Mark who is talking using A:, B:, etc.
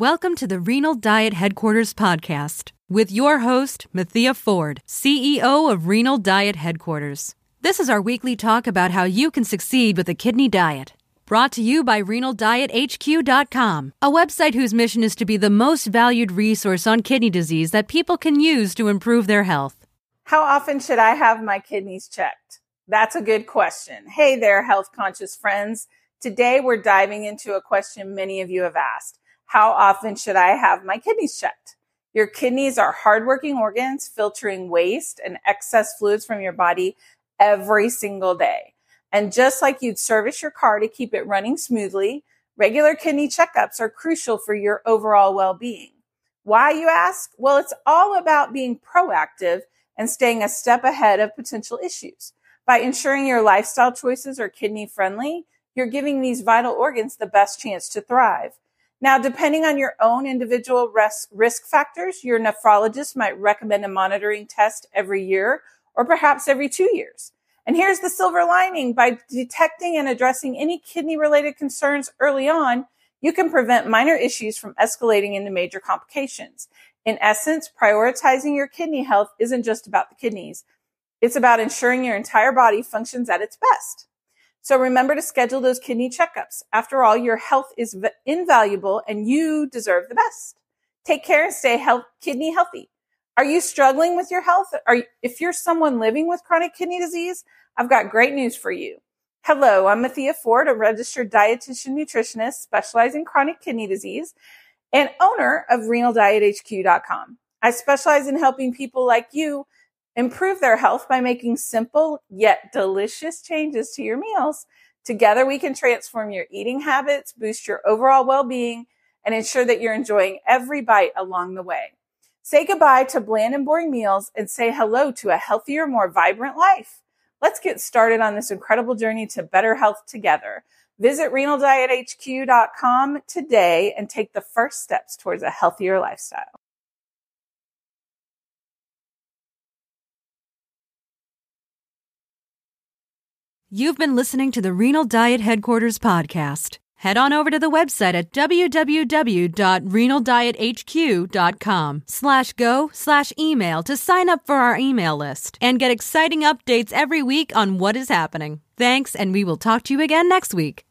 A: Welcome to the Renal Diet Headquarters podcast with your host, Mathea Ford, CEO of Renal Diet Headquarters. This is our weekly talk about how you can succeed with a kidney diet. Brought to you by RenalDietHQ.com, a website whose mission is to be the most valued resource on kidney disease that people can use to improve their health.
B: How often should I have my kidneys checked? That's a good question. Hey there, health conscious friends. Today we're diving into a question many of you have asked. How often should I have my kidneys checked? Your kidneys are hardworking organs filtering waste and excess fluids from your body every single day. And just like you'd service your car to keep it running smoothly, regular kidney checkups are crucial for your overall well-being. Why, you ask? Well, it's all about being proactive and staying a step ahead of potential issues. By ensuring your lifestyle choices are kidney friendly, you're giving these vital organs the best chance to thrive. Now, depending on your own individual risk factors, your nephrologist might recommend a monitoring test every year or perhaps every two years. And here's the silver lining. By detecting and addressing any kidney related concerns early on, you can prevent minor issues from escalating into major complications. In essence, prioritizing your kidney health isn't just about the kidneys. It's about ensuring your entire body functions at its best. So remember to schedule those kidney checkups. After all, your health is v- invaluable and you deserve the best. Take care and stay health, kidney healthy. Are you struggling with your health? Are you, if you're someone living with chronic kidney disease, I've got great news for you. Hello, I'm Mathea Ford, a registered dietitian nutritionist specializing in chronic kidney disease and owner of renaldiethq.com. I specialize in helping people like you Improve their health by making simple yet delicious changes to your meals. Together, we can transform your eating habits, boost your overall well-being, and ensure that you're enjoying every bite along the way. Say goodbye to bland and boring meals and say hello to a healthier, more vibrant life. Let's get started on this incredible journey to better health together. Visit renaldiethq.com today and take the first steps towards a healthier lifestyle.
A: You've been listening to the Renal Diet Headquarters podcast. Head on over to the website at www.renaldiethq.com slash go slash email to sign up for our email list and get exciting updates every week on what is happening. Thanks, and we will talk to you again next week.